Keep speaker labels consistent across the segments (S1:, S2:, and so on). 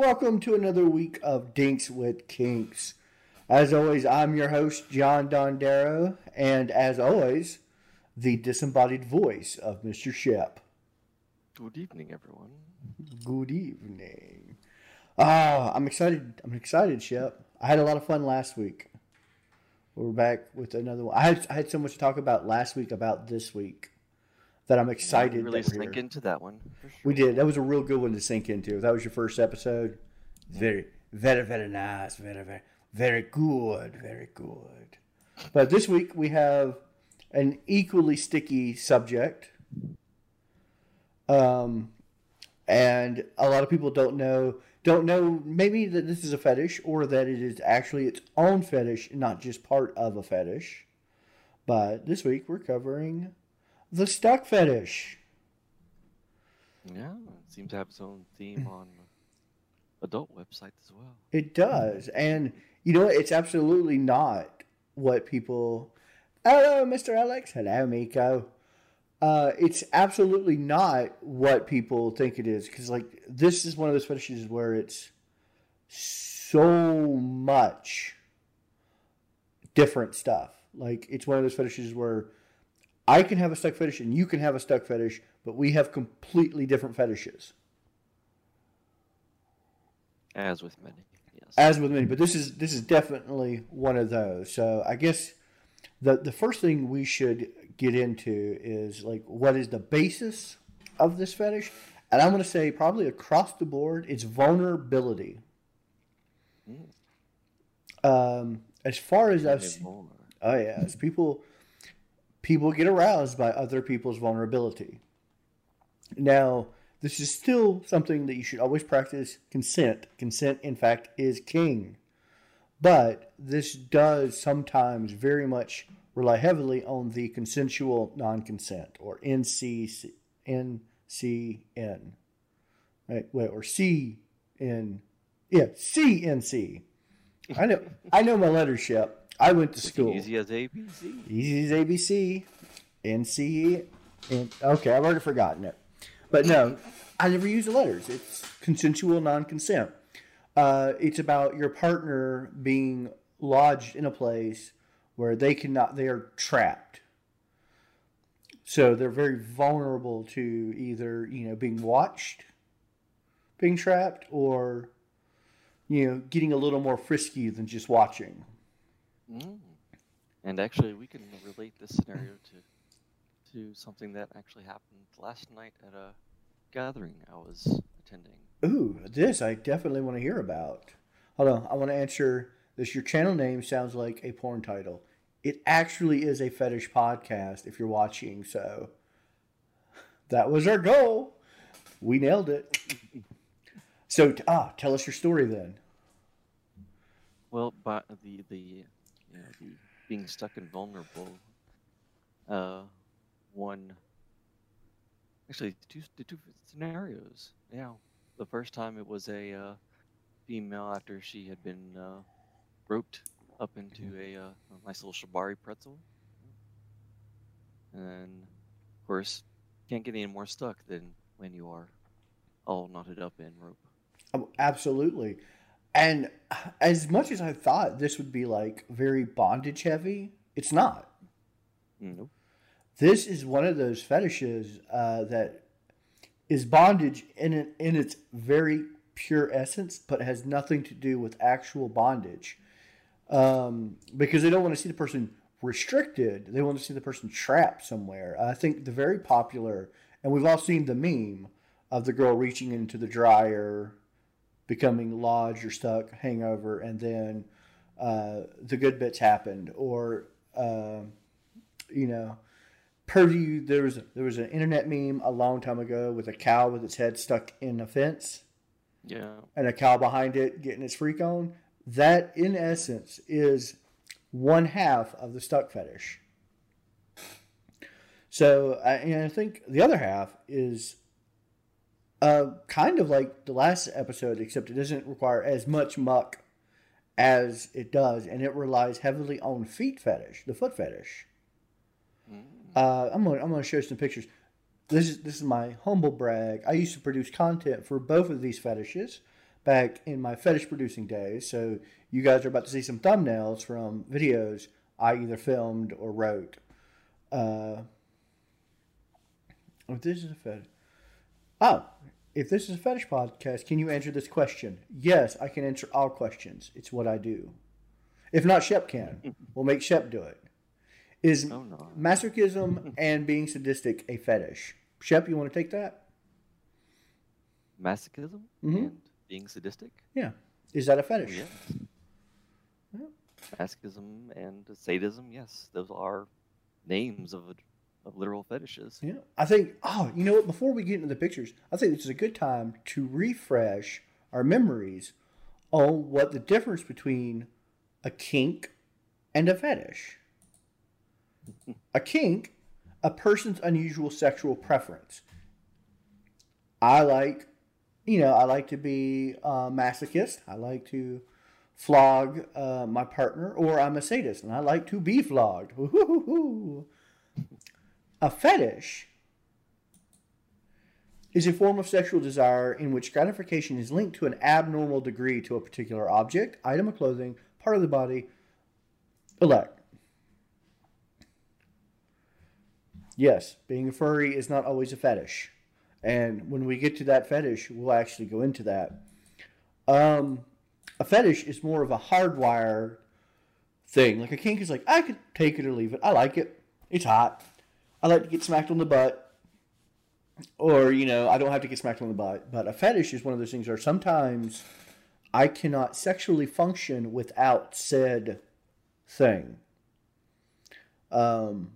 S1: welcome to another week of Dinks with Kinks. As always, I'm your host, John Dondero, and as always, the disembodied voice of Mr. Shep.
S2: Good evening, everyone.
S1: Good evening. Ah, I'm excited. I'm excited, Shep. I had a lot of fun last week. We're back with another one. I had, I had so much to talk about last week about this week that I'm excited.
S2: Yeah, really sink
S1: here.
S2: into that one. for
S1: We did. That was a real good one to sink into. If that was your first episode, very, very, very nice. Very, very, very good. Very good. But this week we have an equally sticky subject. Um, and a lot of people don't know don't know maybe that this is a fetish or that it is actually its own fetish, not just part of a fetish. But this week we're covering the stuck fetish.
S2: Yeah, it seems to have its own theme on adult websites as well.
S1: It does. And you know? It's absolutely not what people. Hello, Mr. Alex. Hello, Miko. Uh, it's absolutely not what people think it is. Because, like, this is one of those fetishes where it's so much different stuff. Like, it's one of those fetishes where I can have a stuck fetish and you can have a stuck fetish, but we have completely different fetishes.
S2: As with many, yes.
S1: as with many, but this is this is definitely one of those. So I guess the the first thing we should get into is like what is the basis of this fetish, and I'm going to say probably across the board, it's vulnerability. Um, as far as I've seen. Oh yeah, as people people get aroused by other people's vulnerability. Now, this is still something that you should always practice consent. Consent, in fact, is king. But this does sometimes very much rely heavily on the consensual non-consent or NC NCN. Right, wait, or CN. Yeah, CNC. I know I know my letters, Shep. I went to school.
S2: easy as ABC.
S1: Easy as ABC, NC, and okay, I've already forgotten it. But no, I never use the letters. It's consensual non-consent. Uh, it's about your partner being lodged in a place where they cannot, they are trapped. So they're very vulnerable to either you know being watched, being trapped, or you know getting a little more frisky than just watching.
S2: Mm. And actually, we can relate this scenario to to something that actually happened last night at a gathering I was attending.
S1: Ooh, this I definitely want to hear about. Hold on, I want to answer this. Your channel name sounds like a porn title. It actually is a fetish podcast if you're watching, so that was our goal. We nailed it. So, ah, tell us your story then.
S2: Well, but the the know, the being stuck and vulnerable. Uh, one. Actually, two the two scenarios. Yeah, the first time it was a uh, female after she had been uh, roped up into a, uh, a nice little shibari pretzel, and of course, can't get any more stuck than when you are all knotted up in rope.
S1: Oh, absolutely. And as much as I thought this would be like very bondage heavy, it's not.
S2: Nope.
S1: This is one of those fetishes uh, that is bondage in it, in its very pure essence, but has nothing to do with actual bondage. Um, because they don't want to see the person restricted; they want to see the person trapped somewhere. I think the very popular, and we've all seen the meme of the girl reaching into the dryer, becoming lodged or stuck, hangover, and then uh, the good bits happened, or uh, you know Purdue, there was there was an internet meme a long time ago with a cow with its head stuck in a fence
S2: Yeah.
S1: and a cow behind it getting its freak on. That, in essence, is one half of the stuck fetish. So, and I think the other half is uh, kind of like the last episode, except it doesn't require as much muck as it does, and it relies heavily on feet fetish, the foot fetish. Uh, I'm gonna I'm gonna show some pictures. This is this is my humble brag. I used to produce content for both of these fetishes back in my fetish producing days. So you guys are about to see some thumbnails from videos I either filmed or wrote. Uh, if this is a fetish. Oh, if this is a fetish podcast, can you answer this question? Yes, I can answer all questions. It's what I do. If not, Shep can. we'll make Shep do it. Is
S2: Oh, no.
S1: masochism and being sadistic a fetish? Shep, you want to take that?
S2: Masochism
S1: Mhm.
S2: and being sadistic.
S1: Yeah. Is that a
S2: Oh,
S1: fetish?
S2: yes. Masochism and sadism. Yes, those are names of of literal fetishes.
S1: Yeah, I think. Oh, you know what? Before we get into the pictures, I think this is a good time to refresh our memories on what the difference between a kink and a fetish. A kink, a person's unusual sexual preference. I like, you know, I like to be a masochist. I like to flog uh, my partner, or I'm a sadist and I like to be flogged. A fetish is a form of sexual desire in which gratification is linked to an abnormal degree to a particular object, item of clothing, part of the body, elect. Yes, being a furry is not always a fetish. And when we get to that fetish, we'll actually go into that. Um, a fetish is more of a hardwire thing. Like a kink is like, I could take it or leave it. I like it. It's hot. I like to get smacked on the butt. Or, you know, I don't have to get smacked on the butt. But a fetish is one of those things where sometimes I cannot sexually function without said thing. Um,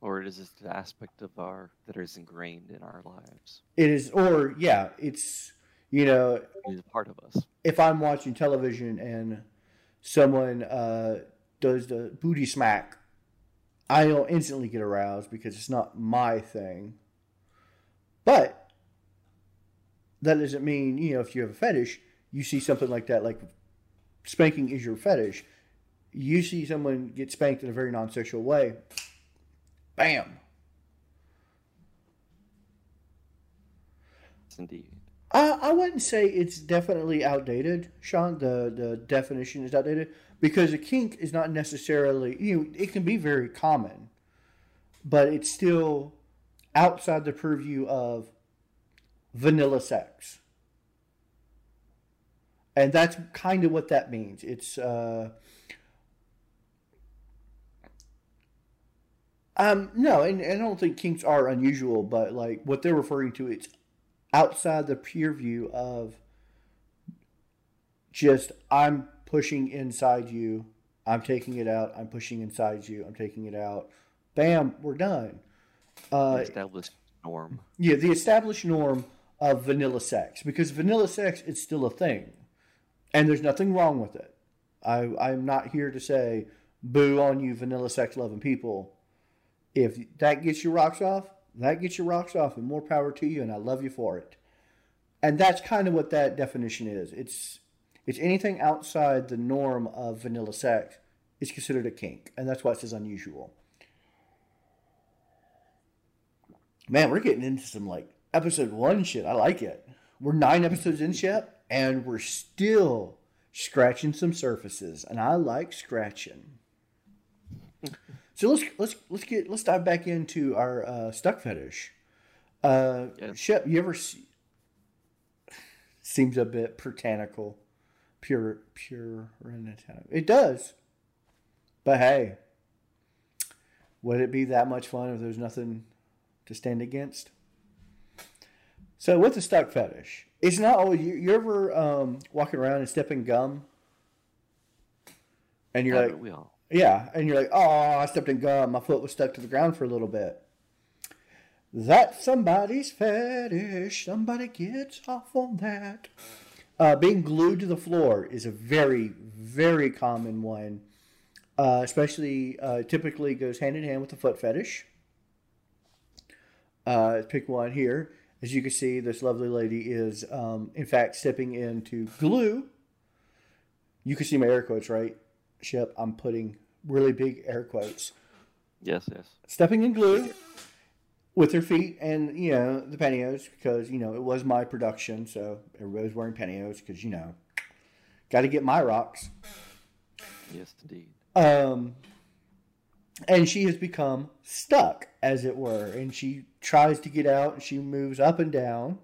S2: Or it is just an aspect of our that is ingrained in our lives.
S1: it is, or, yeah, it's, you know,
S2: It is part of us.
S1: if I'm watching television and someone uh, does the booty smack, I don't instantly get aroused because it's not my thing. But that doesn't mean, you know, if you have a fetish, you see something like that, like spanking is your fetish. You see someone get spanked in a very non sexual way, bam.
S2: Indeed.
S1: I, I wouldn't say it's definitely outdated, Sean. The the definition is outdated because a kink is not necessarily you know it can be very common, but it's still outside the purview of vanilla sex, and that's kind of what that means. It's uh, um no, and, and I don't think kinks are unusual, but like what they're referring to, it's outside the pure view of just I'm pushing inside you, I'm taking it out, I'm pushing inside you, I'm taking it out. Bam, we're done. Uh,
S2: established norm.
S1: yeah, the established norm of vanilla sex because vanilla sex is still a thing, and there's nothing wrong with it. I I'm not here to say boo on you vanilla sex loving people. If that gets your rocks off, that gets your rocks off, and more power to you, and I love you for it. And that's kind of what that definition is. It's it's anything outside the norm of vanilla sex is considered a kink, and that's why it says unusual. Man, we're getting into some like episode one shit. I like it. We're nine episodes in, Shep, and we're still scratching some surfaces, and I like scratching. so let's let's let's get let's dive back into our uh, stuck fetish. Uh,
S2: Yes.
S1: Shep, you ever see? Seems a bit puritanical, pure pure. It does, but hey, would it be that much fun if there's nothing to stand against? So with the stuck fetish, it's not always you. You ever um, walking around and stepping gum, and you're
S2: Haven't
S1: like,
S2: we all?
S1: Yeah, and you're like, oh, I stepped in gum. My foot was stuck to the ground for a little bit. That's somebody's fetish. Somebody gets off on that. Uh, being glued to the floor is a very, very common one. Uh, especially, uh, typically goes hand in hand with the foot fetish. Uh, pick one here. As you can see, this lovely lady is, um, in fact, stepping into glue. You can see my air quotes, right? Shep, I'm putting really big air quotes.
S2: Yes, yes.
S1: Stepping in glue, with her feet and you know the pantyhose because you know it was my production, so everybody's wearing pantyhose because you know, got to get my rocks.
S2: Yes, indeed.
S1: Um, and she has become stuck, as it were, and she tries to get out. and She moves up and down,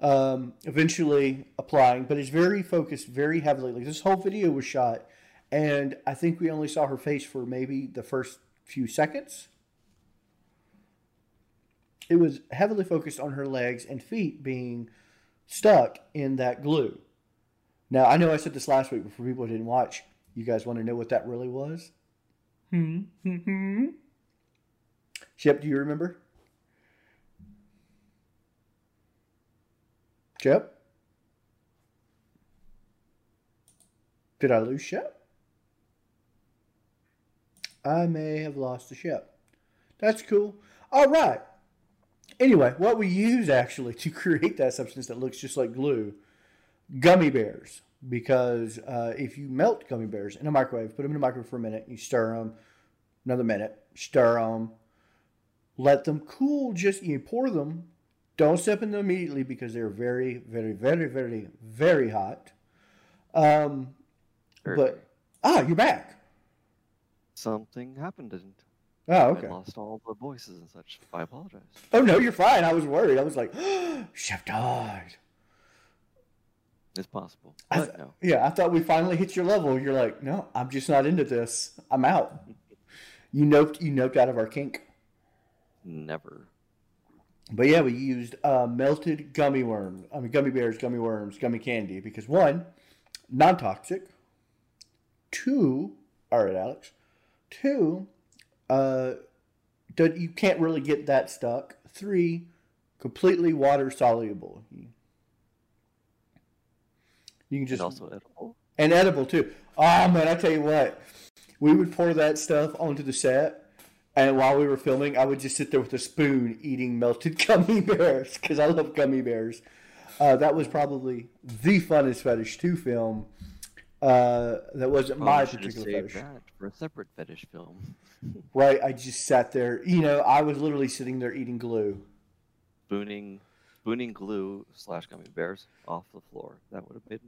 S1: um, eventually applying, but it's very focused, very heavily. Like this whole video was shot, and I think we only saw her face for maybe the first few seconds. It was heavily focused on her legs and feet being stuck in that glue. Now, I know I said this last week, but for people who didn't watch, you guys want to know what that really was? Hmm. Hmm. Shep, do you remember? Shep? Did I lose Shep? I may have lost the ship. That's cool. All right. Anyway, what we use actually to create that substance that looks just like glue, gummy bears. Because uh, if you melt gummy bears in a microwave, put them in a microwave for a minute, you stir them, another minute, stir them, let them cool. Just you pour them. Don't step in them immediately because they're very, very, very, very, very hot. Um, but ah, you're back.
S2: Something happened and
S1: Oh, okay.
S2: I lost all the voices and such. I apologize.
S1: Oh no, you're fine. I was worried. I was like, Chef died.
S2: It's possible.
S1: I th-
S2: no.
S1: Yeah, I thought we finally hit your level. You're like, no, I'm just not into this. I'm out. You noped, you noped out of our kink.
S2: Never.
S1: But yeah, we used uh, melted gummy worms. I mean, gummy bears, gummy worms, gummy candy. Because one, non-toxic. Two, all right, Alex. Two, uh, you can't really get that stuck. Three, completely water soluble. You, can just
S2: and also edible.
S1: and edible too. Oh man, I tell you what, we would pour that stuff onto the set, and while we were filming, I would just sit there with a spoon eating melted gummy bears because I love gummy bears. Uh, that was probably the funnest fetish to film. Uh, that wasn't my
S2: Probably should
S1: particular fetish,
S2: that for a separate fetish film.
S1: right? I just sat there. You know, I was literally sitting there eating glue.
S2: Spooning, spooning glue slash gummy bears off the floor. That would have been.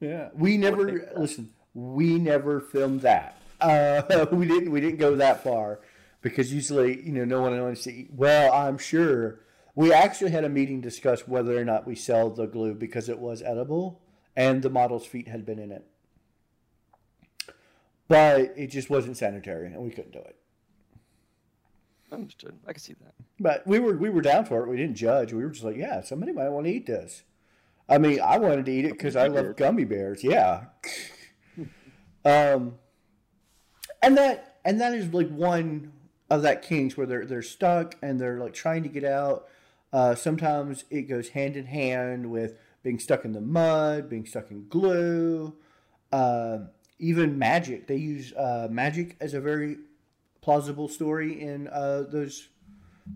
S1: Yeah, we never listen. We never filmed that. Uh, we didn't. We didn't go that far because usually, you know, no one wants to eat. Well, I'm sure we actually had a meeting to discuss whether or not we sell the glue because it was edible and the model's feet had been in it, but it just wasn't sanitary and we couldn't do it.
S2: Understood. I can see that.
S1: But we were we were down for it. We didn't judge. We were just like, yeah, somebody might want to eat this. I mean, I wanted to eat it because I love gummy bears. Yeah. um, and that and that is like one of that kinks where they're they're stuck and they're like trying to get out. Uh, sometimes it goes hand in hand with being stuck in the mud, being stuck in glue, uh, even magic. They use uh, magic as a very plausible story in uh, those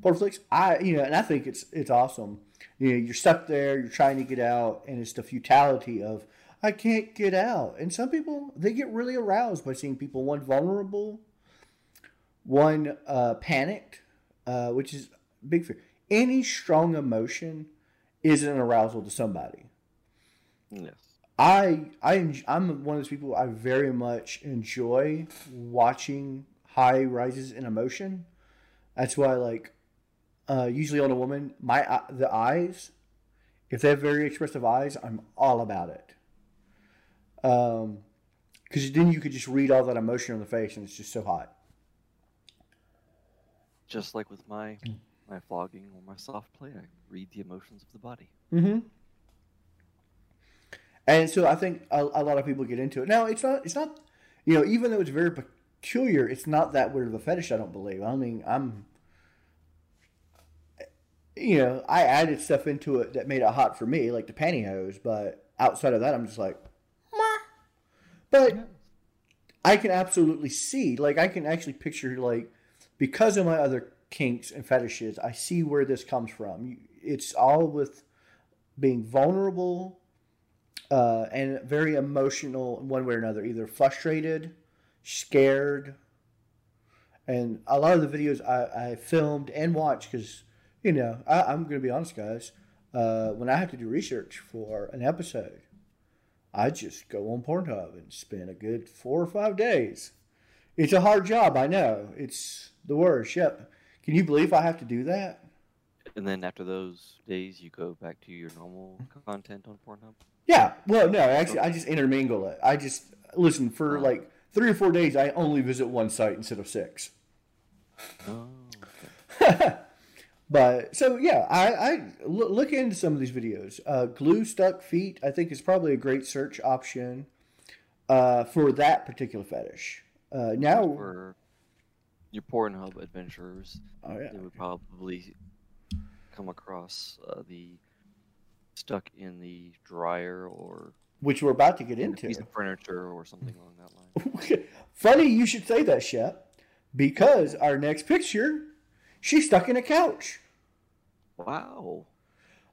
S1: portal flicks. I you know, and I think it's it's awesome. You know, you're stuck there, you're trying to get out, and it's the futility of I can't get out. And some people they get really aroused by seeing people one vulnerable, one uh, panicked, uh, which is big fear. Any strong emotion is an arousal to somebody.
S2: Yes.
S1: I I I'm one of those people I very much enjoy watching high rises in emotion. That's why like uh, usually on a woman, my the eyes, if they have very expressive eyes, I'm all about it. Um, because then you could just read all that emotion on the face, and it's just so hot.
S2: Just like with my my flogging or my soft play, I read the emotions of the body.
S1: Mm-hmm. And so I think a, a lot of people get into it. Now it's not it's not you know even though it's very peculiar, it's not that weird of a fetish. I don't believe. I mean I'm you know I added stuff into it that made it hot for me, like the pantyhose. But outside of that, I'm just like, Meh. but I can absolutely see, like I can actually picture like because of my other kinks and fetishes, I see where this comes from. It's all with being vulnerable uh, and very emotional one way or another, either frustrated, scared. And a lot of the videos I, I filmed and watched because you know, I, I'm going to be honest, guys. Uh, when I have to do research for an episode, I just go on Pornhub and spend a good four or five days. It's a hard job, I know. It's the worst. Yep. Can you believe I have to do that?
S2: And then after those days, you go back to your normal content on Pornhub.
S1: Yeah. Well, no, actually, I just intermingle it. I just listen for
S2: Oh.
S1: like three or four days. I only visit one site instead of six.
S2: Oh, okay.
S1: But so yeah, I, I look into some of these videos. Uh, glue stuck feet, I think, is probably a great search option uh, for that particular fetish. Uh, now,
S2: for your Pornhub adventurers,
S1: oh, yeah.
S2: they would probably come across uh, the stuck in the dryer or
S1: which we're about to get
S2: in
S1: into.
S2: piece of furniture or something along that line.
S1: Funny you should say that, Shep, because our next picture, she's stuck in a couch.
S2: Wow.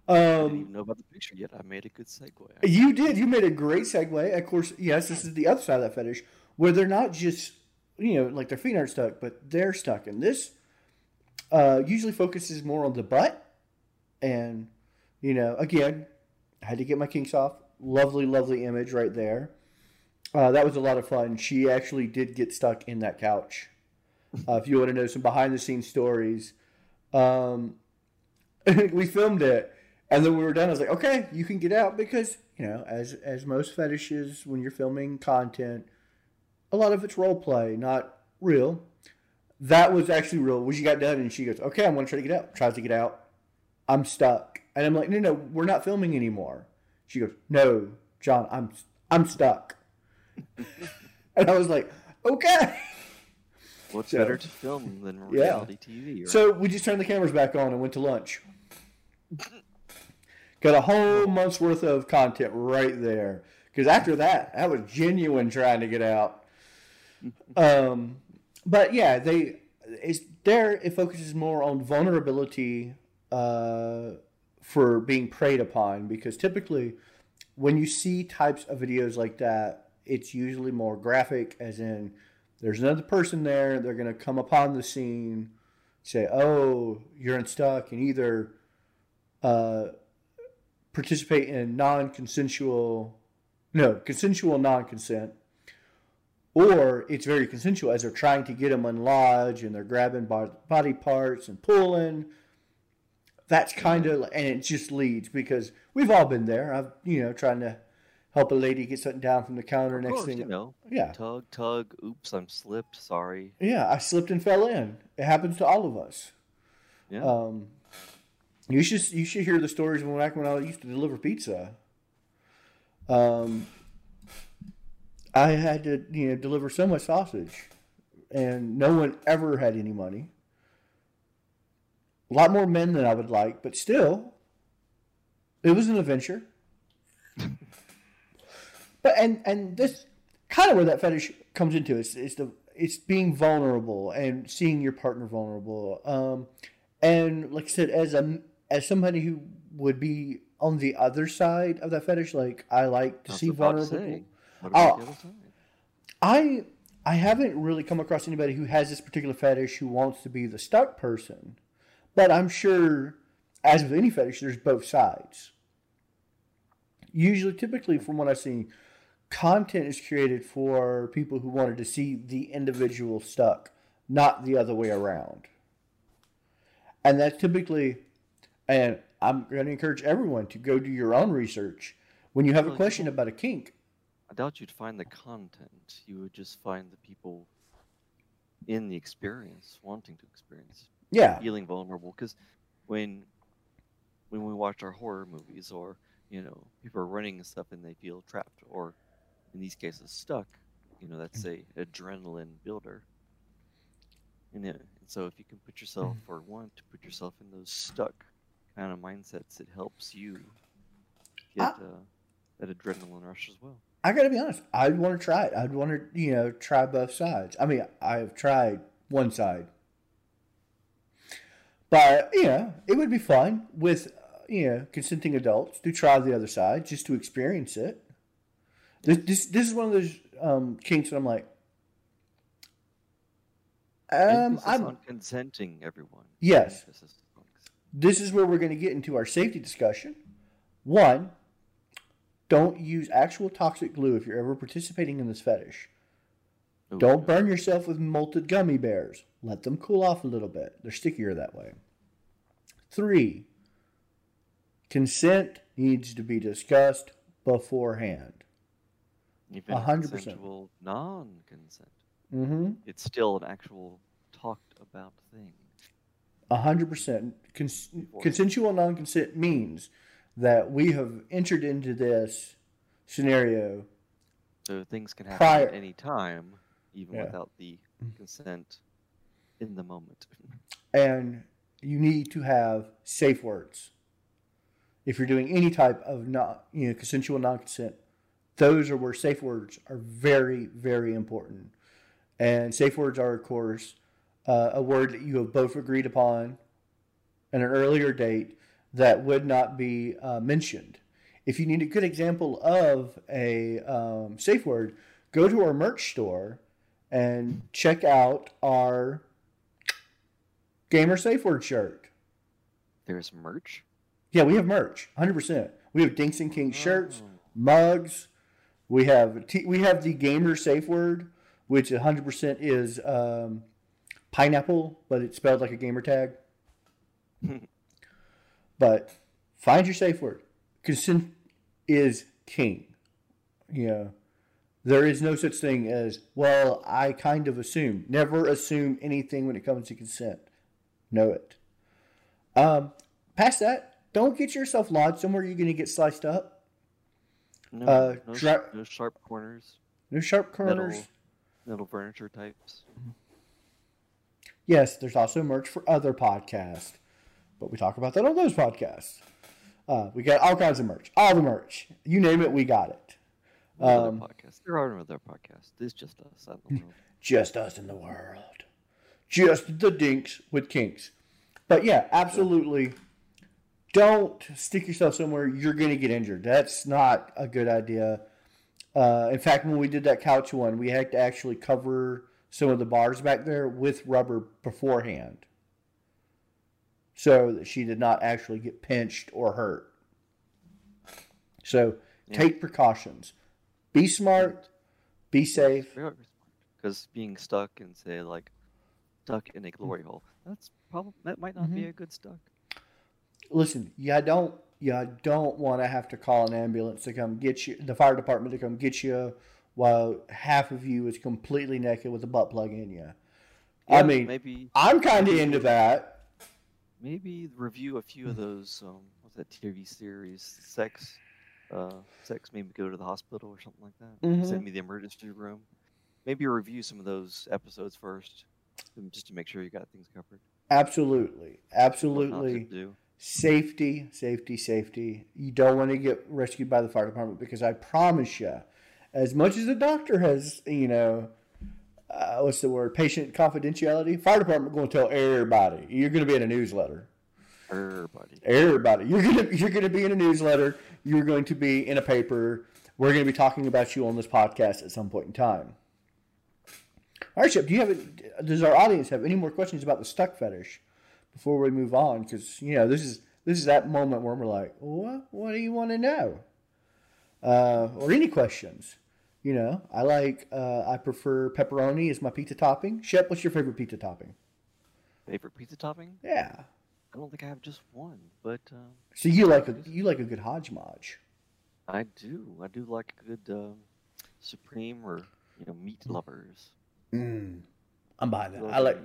S2: I didn't
S1: Um,
S2: even know about the picture yet. I made a good segue.
S1: You did. You made a great segue. Of course, yes, this is the other side of that fetish where they're not just, you know, like their feet aren't stuck, but they're stuck. And this uh, usually focuses more on the butt. And, you know, again, I had to get my kinks off. Lovely, lovely image right there. Uh, that was a lot of fun. She actually did get stuck in that couch. Uh, if you want to know some behind the scenes stories, um, we filmed it. And then we were done, I was like, okay, you can get out because, you know, as as most fetishes, when you're filming content, a lot of it's role play, not real. That was actually real. When she got done and she goes, okay, I'm going to try to get out. Tries to get out. I'm stuck. And I'm like, no, no, we're not filming anymore. She goes, no, John, I'm I'm stuck. and I was like, okay.
S2: What's
S1: So-
S2: better to film than
S1: Yeah.
S2: reality TV? Right?
S1: So we just turned the cameras back on and went to lunch. Got a whole month's worth of content right there. Because after that, that was genuine trying to get out. Um, but yeah, they it's there. It focuses more on vulnerability uh, for being preyed upon. Because typically, when you see types of videos like that, it's usually more graphic, as in there's another person there. They're going to come upon the scene say, "Oh, you're unstuck," and either uh, participate in non-consensual, no, consensual non-consent, or it's very consensual as they're trying to get them unlodged and they're grabbing bo- body parts and pulling. That's kind of, and it just leads because we've all been there. I've, you know, trying to help a lady get something down from the counter.
S2: of
S1: Next
S2: course,
S1: thing,
S2: you know,
S1: yeah,
S2: tug, tug. Oops, I'm slipped. Sorry.
S1: yeah, I slipped and fell in. It happens to all of us.
S2: Yeah.
S1: Um, you should you should hear the stories when back when I used to deliver pizza. Um, I had to you know deliver so much sausage, and no one ever had any money. A lot more men than I would like, but still, it was an adventure. but and and this kind of where that fetish comes into is is the it's being vulnerable and seeing your partner vulnerable. Um, and like I said, as a as somebody who would be on the other side of that fetish, like I like to
S2: was
S1: see
S2: to
S1: vulnerable.
S2: The
S1: Oh. I I haven't really come across anybody who has this particular fetish who wants to be the stuck person, but I'm sure, as with any fetish, there's both sides. Usually, typically, from what I've seen, content is created for people who wanted to see the individual stuck, not the other way around. And that's typically, and I'm going to encourage everyone to go do your own research. When you have a question about a kink,
S2: I doubt you'd find the content. You would just find the people in the experience wanting to experience,
S1: yeah,
S2: feeling vulnerable. Because when when we watch our horror movies, or you know, people are running and stuff, and they feel trapped, or in these cases stuck. You know, that's mm. a adrenaline builder. And, it, and so, if you can put yourself, mm. or want to put yourself in those stuck kind of mindsets, it helps you get ah. uh, that adrenaline rush as well.
S1: I gotta be honest. I'd want to try it. I'd want to, you know, try both sides. I mean, I've tried one side, but you know, it would be fun with, you know, consenting adults to try the other side just to experience it. This this, this is one of those um, kinks that I'm like, um, I'm
S2: on consenting everyone.
S1: Yes.
S2: Emphasis on consent.
S1: this is where we're going to get into our safety discussion. One, don't use actual toxic glue if you're ever participating in this fetish.
S2: Ooh,
S1: Don't burn yourself with molted gummy bears. Let them cool off a little bit. They're stickier that way. Three, consent needs to be discussed beforehand.
S2: Even
S1: hundred percent.
S2: consensual non-consent.
S1: Mm-hmm.
S2: It's still an actual talked about thing.
S1: A hundred percent. Cons- Consensual non-consent means that we have entered into this scenario.
S2: So things can happen
S1: Prior-
S2: at any time, even
S1: Yeah.
S2: without the consent in the moment.
S1: and you need to have safe words. If you're doing any type of not, you know, consensual non-consent, those are where safe words are very, very important. And safe words are, of course, uh, a word that you have both agreed upon at an earlier date that would not be uh, mentioned. If you need a good example of a um, safe word, go to our merch store and check out our Gamer Safe Word shirt.
S2: There's merch.
S1: Yeah, we have merch, hundred percent. We have Dinks and Kinks shirts,
S2: Oh.
S1: mugs. We have t- we have the Gamer Safe Word, which hundred percent is um, pineapple, but it's spelled like a gamer tag. but find your safe word. Consent is king. You know, there is no such thing as well. I kind of assume. Never assume anything when it comes to consent. Know it. Um, past that, don't get yourself lodged somewhere you're going to get sliced up.
S2: No,
S1: Uh,
S2: no, no sharp corners,
S1: No sharp corners.
S2: metal, metal furniture types.
S1: Yes, there's also merch for other podcasts, but we talk about that on those podcasts. Uh, we got all kinds of merch, all the merch. You name it, we got it. Um,
S2: podcasts? There are no other podcasts. It's just us out in the world.
S1: Just us in the world. Just the dinks with kinks. But yeah, absolutely. Don't stick yourself somewhere you're going to get injured. That's not a good idea. Uh, in fact, when we did that couch one, we had to actually cover some of the bars back there with rubber beforehand so that she did not actually get pinched or hurt. So
S2: Yeah.
S1: take precautions. Be smart. Be safe.
S2: Because being stuck and say like stuck in a glory hole, that's probably that might not
S1: Mm-hmm.
S2: be a good stuck.
S1: listen, you don't you don't want to have to call an ambulance to come get you, the fire department to come get you, while half of you is completely naked with a butt plug in you. I mean,
S2: maybe
S1: I'm kind of into that.
S2: maybe review a few of those. Um, what's that TV series? Sex, uh, sex. Maybe go to the hospital or something like that.
S1: Mhm.
S2: Send me the emergency room. Maybe review some of those episodes first, just to make sure you got things covered.
S1: Absolutely,
S2: What not to
S1: absolutely. Safety, safety, safety. You don't want to get rescued by the fire department because I promise you, as much as the doctor has, you know, uh, what's the word, patient confidentiality, fire department going to tell everybody. You're going to be in a newsletter.
S2: Everybody.
S1: Everybody, you're gonna you're gonna be in a newsletter. You're going to be in a paper. We're going to be talking about you on this podcast at some point in time. All right, Chip. Do you have? Does our audience have any more questions about the stuck fetish before we move on? Because you know this is this is that moment where we're like, what What do you want to know? Uh, or any questions? You know, I like. Uh, I prefer pepperoni as my pizza topping. Shep, what's your favorite pizza topping?
S2: Favorite pizza topping?
S1: Yeah.
S2: I don't think I have just one, but um,
S1: So you like a you like a good hodgepodge.
S2: I do. I do like a good um, supreme or you know
S1: Mm.
S2: meat lovers.
S1: Mm, I'm buying that. I like.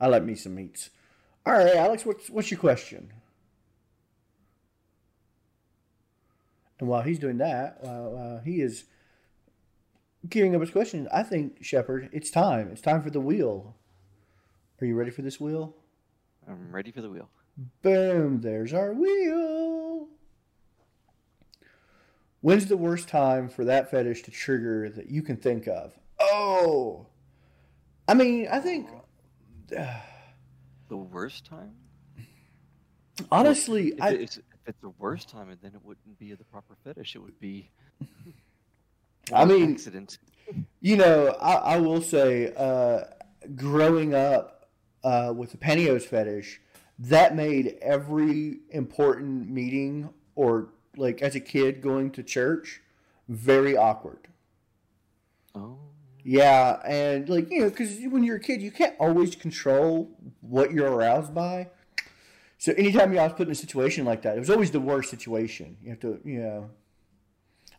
S1: I like me some meats. All right, Alex, what's what's your question? And while he's doing that, while uh, he is gearing up his question, I think Shepard, it's time. It's time for the wheel. Are you ready for this wheel?
S2: I'm ready for the wheel.
S1: Boom! There's our wheel. When's the worst time for that fetish to trigger that you can think of? Oh, I mean, I think
S2: The worst time?
S1: honestly,
S2: If,
S1: I
S2: it's, if it's the worst time, then it wouldn't be the proper fetish. It would be.
S1: I mean,
S2: accident.
S1: You know, I, I will say, uh, growing up uh, with the pantyhose fetish, that made every important meeting or like as a kid going to church very awkward.
S2: Oh.
S1: Yeah, and like you know, because when you're a kid, you can't always control what you're aroused by. So anytime you I was put in a situation like that, it was always the worst situation. You have to, you know.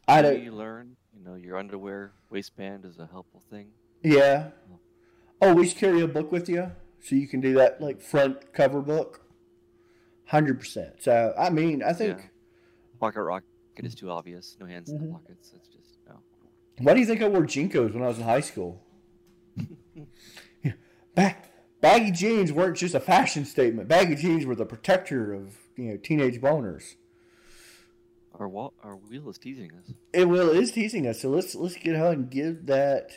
S1: I don't.
S2: you learn, you know, your underwear waistband is a helpful thing.
S1: Yeah. Always carry a book with you, so you can do that like front cover book. Hundred percent. So I mean, I think.
S2: Yeah. Pocket rocket is too obvious. No hands in
S1: Mhm.
S2: the pockets. It's just.
S1: Why do you think I wore JNCOs when I was in high school? Ba- baggy jeans weren't just a fashion statement. Baggy jeans were the protector of you know teenage boners.
S2: Our wall, our wheel is teasing us.
S1: It will it is teasing us, so let's let's get ahead and give that.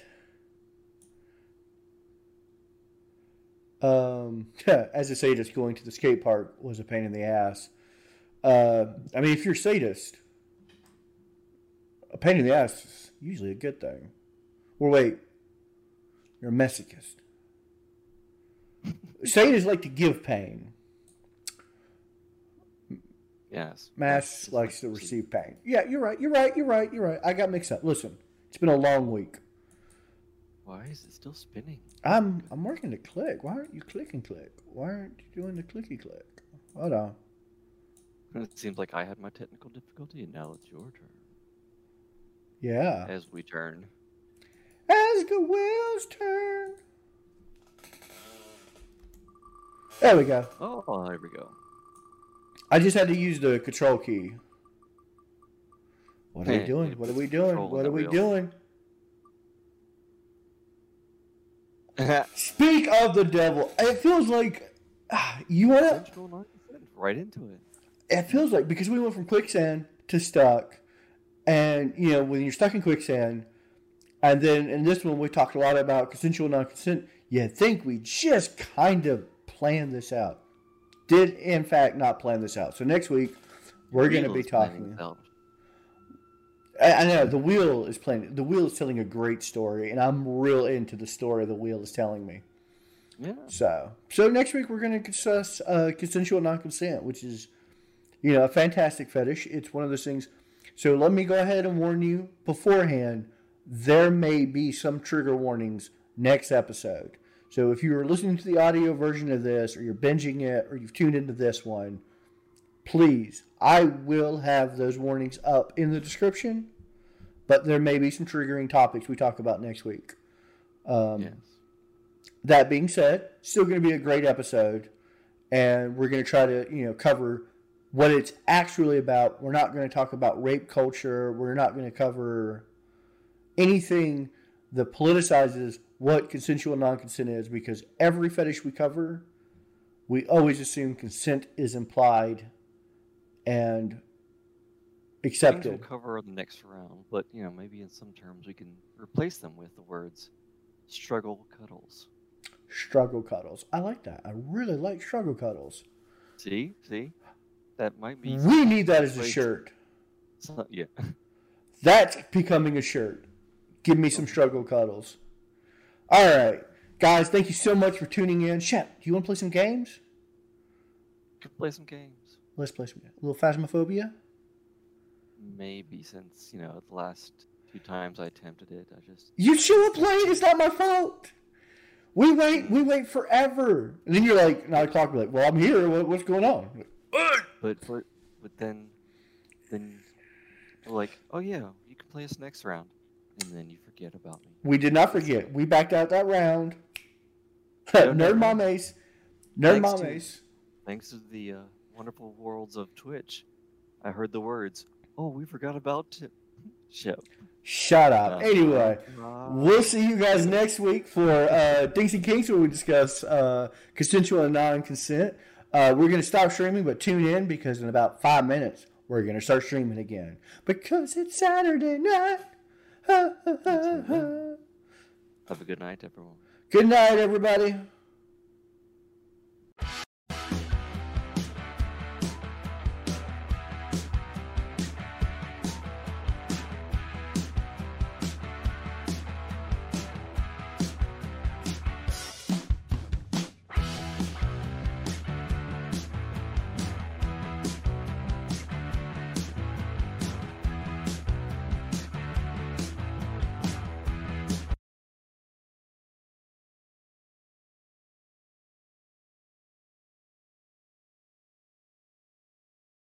S1: Um, as a sadist, going to the skate park was a pain in the ass. Uh, I mean, if you're a sadist, a pain in the ass usually a good thing. Or wait, you're a masochist. Sadists like to give pain.
S2: Yes.
S1: Mass likes to receive pain. Yeah, you're right. You're right. You're right. You're right. I got mixed up. Listen, it's been a long week.
S2: Why is it still spinning?
S1: I'm I'm working to click. Why aren't you clicking click? Why aren't you doing the clicky click? Hold on.
S2: It seems like I had my technical difficulty, and now it's your turn.
S1: Yeah.
S2: As we turn.
S1: As the wheels turn. There we go.
S2: Oh, there we go.
S1: I just had to use the control key. What are we doing? What are we doing? What are we doing? Speak of the devil. It feels like ah, you want to
S2: right into it.
S1: it feels like because we went from quicksand to stuck, and you know when you're stuck in quicksand, and then in this one we talked a lot about consensual non-consent. You think we just kind of planned this out? Did in fact not plan this out. So next week we're going to be talking. I, I know the wheel is playing. The wheel is telling a great story, and I'm real into the story the wheel is telling me.
S2: Yeah.
S1: So, so next week we're going to discuss uh, consensual non-consent, which is, you know, a fantastic fetish. It's one of those things. So let me go ahead and warn you beforehand. There may be some trigger warnings next episode. So if you're listening to the audio version of this, or you're binging it, or you've tuned into this one, please, I will have those warnings up in the description. But there may be some triggering topics we talk about next week. Um,
S2: yes.
S1: that being said, still going to be a great episode, and we're going to try to you know cover what it's actually about. We're not going to talk about rape culture. We're not going to cover anything that politicizes what consensual non-consent is, because every fetish we cover, we always assume consent is implied and accepted.
S2: Things we'll cover in the next round, but you know, maybe in some terms we can replace them with the words struggle cuddles.
S1: Struggle cuddles. I like that. I really like struggle cuddles.
S2: See? See? That might be
S1: We need that as a shirt.
S2: so- yeah.
S1: That's becoming a shirt. Give me some struggle cuddles. All right, guys. Thank you so much for tuning in. Shep, do you want to play some games?
S2: Could play some games.
S1: Let's play some. A little phasmophobia.
S2: Maybe since, you know, the last two times I attempted it, I just
S1: You should have played. It's not my fault. We wait. We wait forever, and then you're like nine o'clock. We're like, well, I'm here. What, what's going on?
S2: But but but then then like, oh yeah, you can play us next round. And then you forget about me.
S1: We did not forget. We backed out that round.
S2: No,
S1: Nerd mom ace. Nerd
S2: Thanks
S1: mom
S2: to-
S1: ace.
S2: Thanks to the uh, wonderful worlds of Twitch, I heard the words, oh, we forgot about Tip. Ship.
S1: Shut up. Anyway. We'll see you guys next week for uh, Dinks and Kinks, where we discuss uh, consensual and non-consent. Uh, we're going to stop streaming, but tune in because in about five minutes we're going to start streaming again because it's Saturday night. Ha, ha, ha, ha.
S2: Have a good night, everyone.
S1: Good night, everybody.